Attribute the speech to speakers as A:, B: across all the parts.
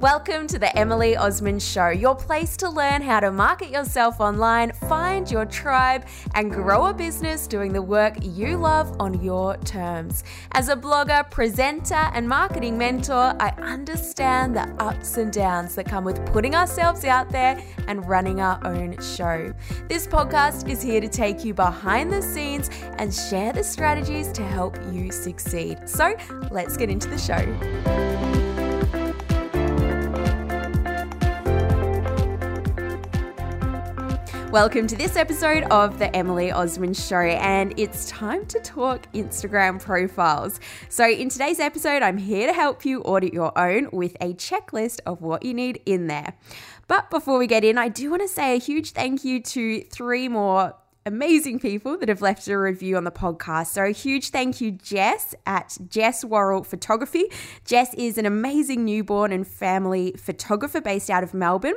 A: Welcome to the Emily Osmond Show, your place to learn how to market yourself online, find your tribe, and grow a business doing the work you love on your terms. As a blogger, presenter, and marketing mentor, I understand the ups and downs that come with putting ourselves out there and running our own show. This podcast is here to take you behind the scenes and share the strategies to help you succeed. So let's get into the show. Welcome to this episode of the Emily Osmond Show, and it's time to talk Instagram profiles. So, in today's episode, I'm here to help you audit your own with a checklist of what you need in there. But before we get in, I do want to say a huge thank you to three more amazing people that have left a review on the podcast. So, a huge thank you, Jess at Jess Worrell Photography. Jess is an amazing newborn and family photographer based out of Melbourne.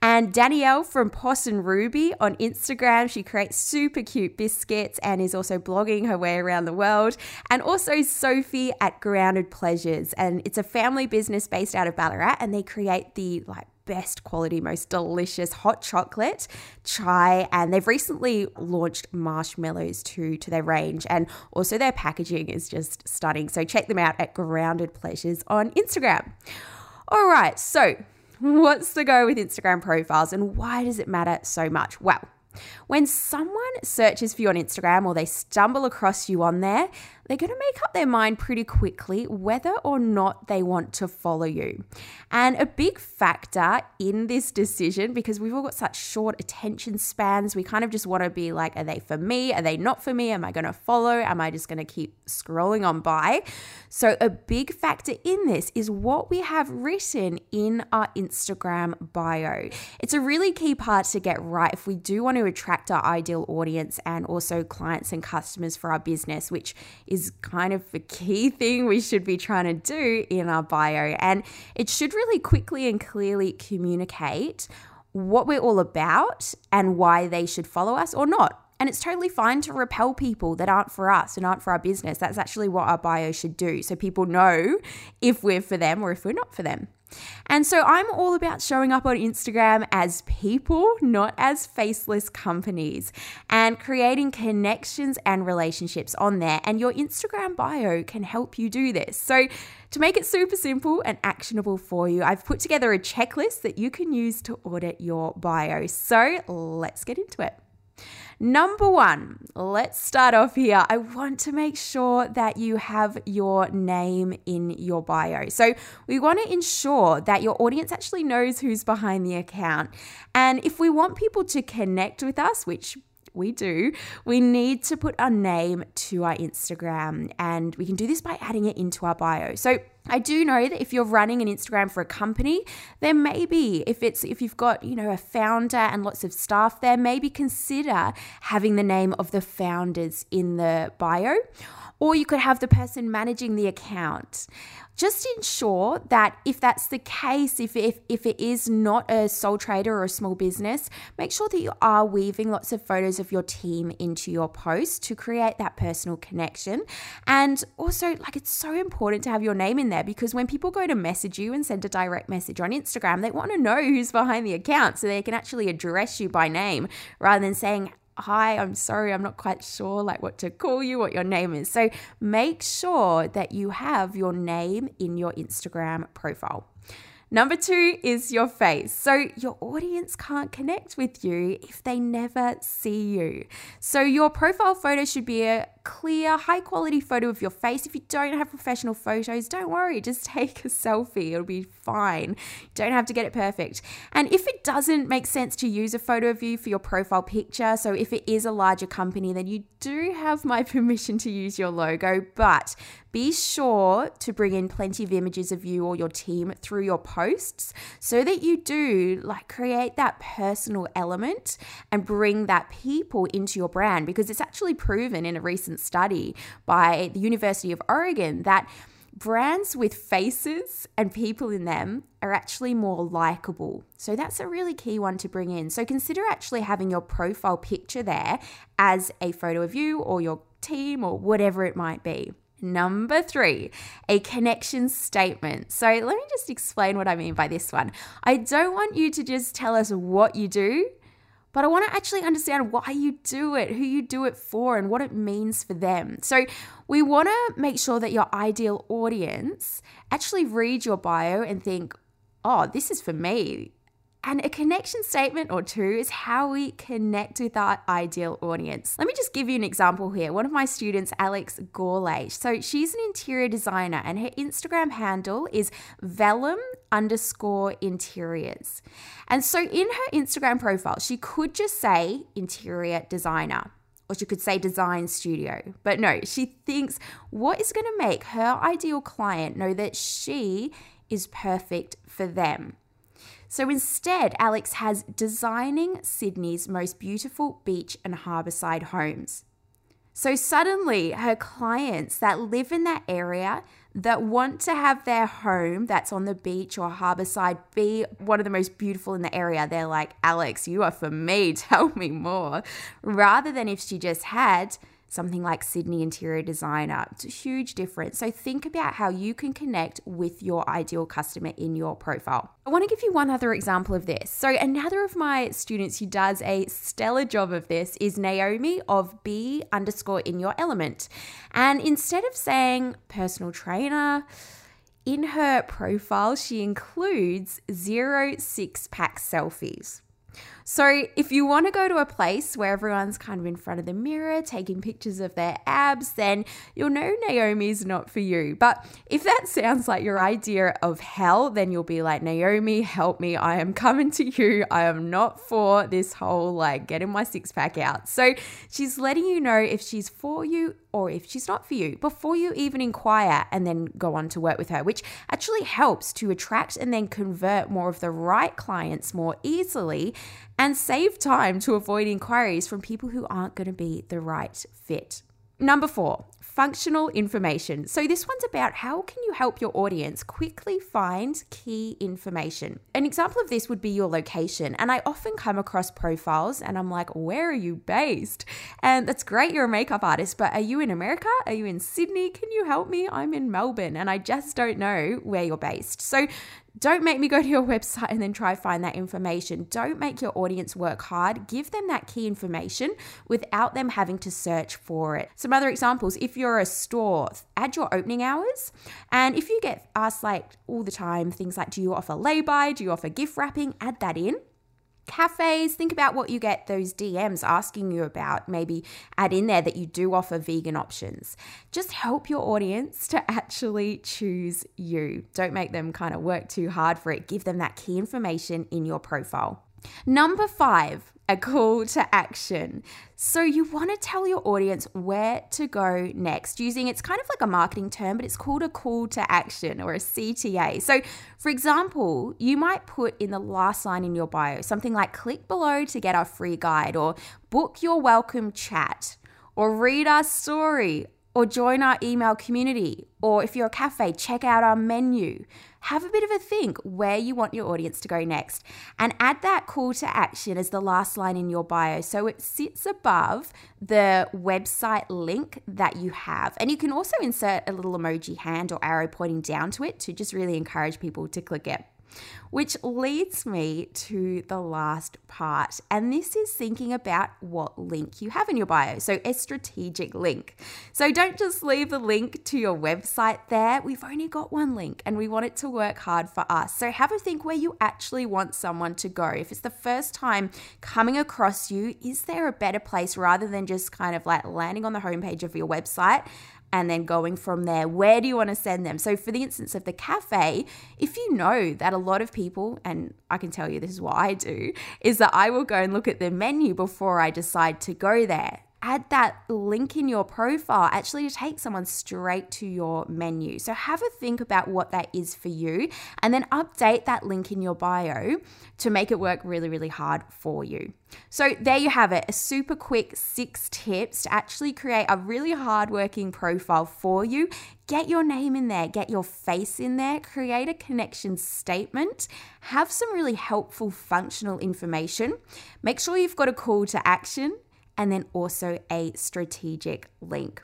A: And Danielle from Poss and Ruby on Instagram. She creates super cute biscuits and is also blogging her way around the world. And also Sophie at Grounded Pleasures. And it's a family business based out of Ballarat and they create the like best quality, most delicious hot chocolate chai. And they've recently launched marshmallows too to their range. And also their packaging is just stunning. So check them out at Grounded Pleasures on Instagram. All right, so what's the go with Instagram profiles and why does it matter so much? Well, when someone searches for you on Instagram or they stumble across you on there, they're going to make up their mind pretty quickly whether or not they want to follow you. And a big factor in this decision, because we've all got such short attention spans, we kind of just want to be like, are they for me? Are they not for me? Am I going to follow? Am I just going to keep scrolling on by? So, a big factor in this is what we have written in our Instagram bio. It's a really key part to get right if we do want to attract our ideal audience and also clients and customers for our business, which is is kind of the key thing we should be trying to do in our bio. And it should really quickly and clearly communicate what we're all about and why they should follow us or not. And it's totally fine to repel people that aren't for us and aren't for our business. That's actually what our bio should do. So people know if we're for them or if we're not for them. And so I'm all about showing up on Instagram as people, not as faceless companies, and creating connections and relationships on there. And your Instagram bio can help you do this. So, to make it super simple and actionable for you, I've put together a checklist that you can use to audit your bio. So, let's get into it. Number one, let's start off here. I want to make sure that you have your name in your bio. So, we want to ensure that your audience actually knows who's behind the account. And if we want people to connect with us, which we do, we need to put our name to our Instagram. And we can do this by adding it into our bio. So, I do know that if you're running an Instagram for a company, then maybe if it's if you've got, you know, a founder and lots of staff there, maybe consider having the name of the founders in the bio. Or you could have the person managing the account just ensure that if that's the case, if, if, if it is not a sole trader or a small business, make sure that you are weaving lots of photos of your team into your post to create that personal connection. And also, like, it's so important to have your name in there because when people go to message you and send a direct message on Instagram, they want to know who's behind the account so they can actually address you by name rather than saying, hi, I'm sorry, I'm not quite sure like what to call you, what your name is. So make sure that you have your name in your Instagram profile. Number two is your face. So, your audience can't connect with you if they never see you. So, your profile photo should be a clear, high quality photo of your face. If you don't have professional photos, don't worry, just take a selfie. It'll be fine. You don't have to get it perfect. And if it doesn't make sense to use a photo of you for your profile picture, so if it is a larger company, then you do have my permission to use your logo, but be sure to bring in plenty of images of you or your team through your posts so that you do like create that personal element and bring that people into your brand because it's actually proven in a recent recent study by the University of Oregon that brands with faces and people in them are actually more likable. So that's a really key one to bring in. So consider actually having your profile picture there as a photo of you or your team or whatever it might be. Number three, a connection statement. So let me just explain what I mean by this one. I don't want you to just tell us what you do, but I want to actually understand why you do it, who you do it for, and what it means for them. So we want to make sure that your ideal audience actually read your bio and think, oh, this is for me. And a connection statement or two is how we connect with our ideal audience. Let me just give you an example here. One of my students, Alex Gorley, so she's an interior designer and her Instagram handle is vellum underscore interiors. And so in her Instagram profile, she could just say interior designer or she could say design studio. But no, she thinks what is going to make her ideal client know that she is perfect for them. So instead, Alex has designing Sydney's most beautiful beach and harbourside homes. So suddenly, her clients that live in that area that want to have their home that's on the beach or harbourside be one of the most beautiful in the area, they're like, Alex, you are for me. Tell me more. Rather than if she just had something like Sydney interior designer. It's a huge difference. So think about how you can connect with your ideal customer in your profile. I want to give you one other example of this. So another of my students who does a stellar job of this is Naomi of B underscore in your element. And instead of saying personal trainer, in her profile, she includes zero six pack selfies. So, if you want to go to a place where everyone's kind of in front of the mirror taking pictures of their abs, then you'll know Naomi's not for you. But if that sounds like your idea of hell, then you'll be like, Naomi, help me. I am coming to you. I am not for this whole like getting my six pack out. So, she's letting you know if she's for you or if she's not for you before you even inquire and then go on to work with her, which actually helps to attract and then convert more of the right clients more easily and save time to avoid inquiries from people who aren't going to be the right fit. Number four, functional information. So this one's about how can you help your audience quickly find key information. An example of this would be your location. And I often come across profiles and I'm like, where are you based? And that's great, you're a makeup artist, but are you in America? Are you in Sydney? Can you help me? I'm in Melbourne and I just don't know where you're based. So don't make me go to your website and then try find that information. Don't make your audience work hard. Give them that key information without them having to search for it. Some other examples, if you're a store, add your opening hours. And if you get asked like all the time things like do you offer lay-by, do you offer gift wrapping, add that in cafes, think about what you get those DMs asking you about. Maybe add in there that you do offer vegan options. Just help your audience to actually choose you. Don't make them kind of work too hard for it. Give them that key information in your profile. Number five, a call to action. So you want to tell your audience where to go next using it's kind of like a marketing term, but it's called a call to action or a CTA. So, for example, you might put in the last line in your bio something like click below to get our free guide or book your welcome chat or read our story or join our email community. Or if you're a cafe, check out our menu. Have a bit of a think where you want your audience to go next and add that call to action as the last line in your bio so it sits above the website link that you have. And you can also insert a little emoji hand or arrow pointing down to it to just really encourage people to click it. Which leads me to the last part, and this is thinking about what link you have in your bio. So, a strategic link. So, don't just leave the link to your website there. We've only got one link and we want it to work hard for us. So, have a think where you actually want someone to go. If it's the first time coming across you, is there a better place rather than just kind of like landing on the homepage of your website? And then going from there, where do you want to send them? So, for the instance of the cafe, if you know that a lot of people, and I can tell you this is what I do, is that I will go and look at the menu before I decide to go there add that link in your profile actually to take someone straight to your menu. So have a think about what that is for you and then update that link in your bio to make it work really, really hard for you. So there you have it, a super quick six tips to actually create a really hardworking profile for you. Get your name in there, get your face in there, create a connection statement, have some really helpful functional information. Make sure you've got a call to action and then also a strategic link.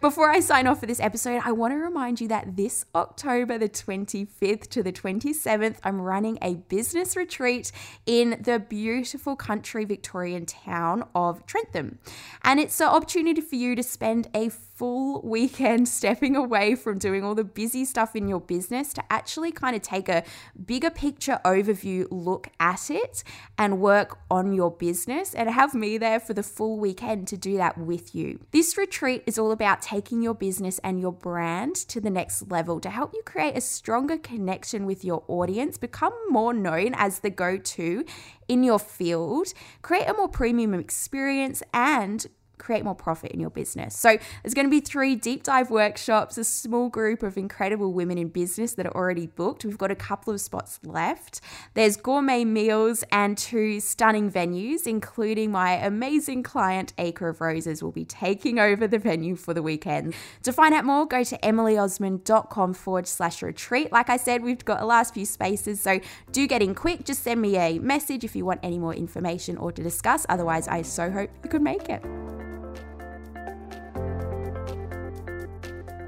A: Before I sign off for this episode, I want to remind you that this October, the 25th to the 27th, I'm running a business retreat in the beautiful country Victorian town of Trentham. And it's an opportunity for you to spend a full weekend stepping away from doing all the busy stuff in your business to actually kind of take a bigger picture overview look at it and work on your business and have me there for the full weekend to do that with you. This retreat is all about taking your business and your brand to the next level to help you create a stronger connection with your audience, become more known as the go to in your field, create a more premium experience, and create more profit in your business. So, there's going to be three deep dive workshops, a small group of incredible women in business that are already booked. We've got a couple of spots left. There's gourmet meals and two stunning venues, including my amazing client, Acre of Roses, will be taking over the venue for the weekend. To find out more, go to emilyosmond.com forward slash retreat. Like I said, we've got the last few spaces, so do get in quick. Just send me a message if you want any more information or to discuss. Otherwise, I so hope you could make it.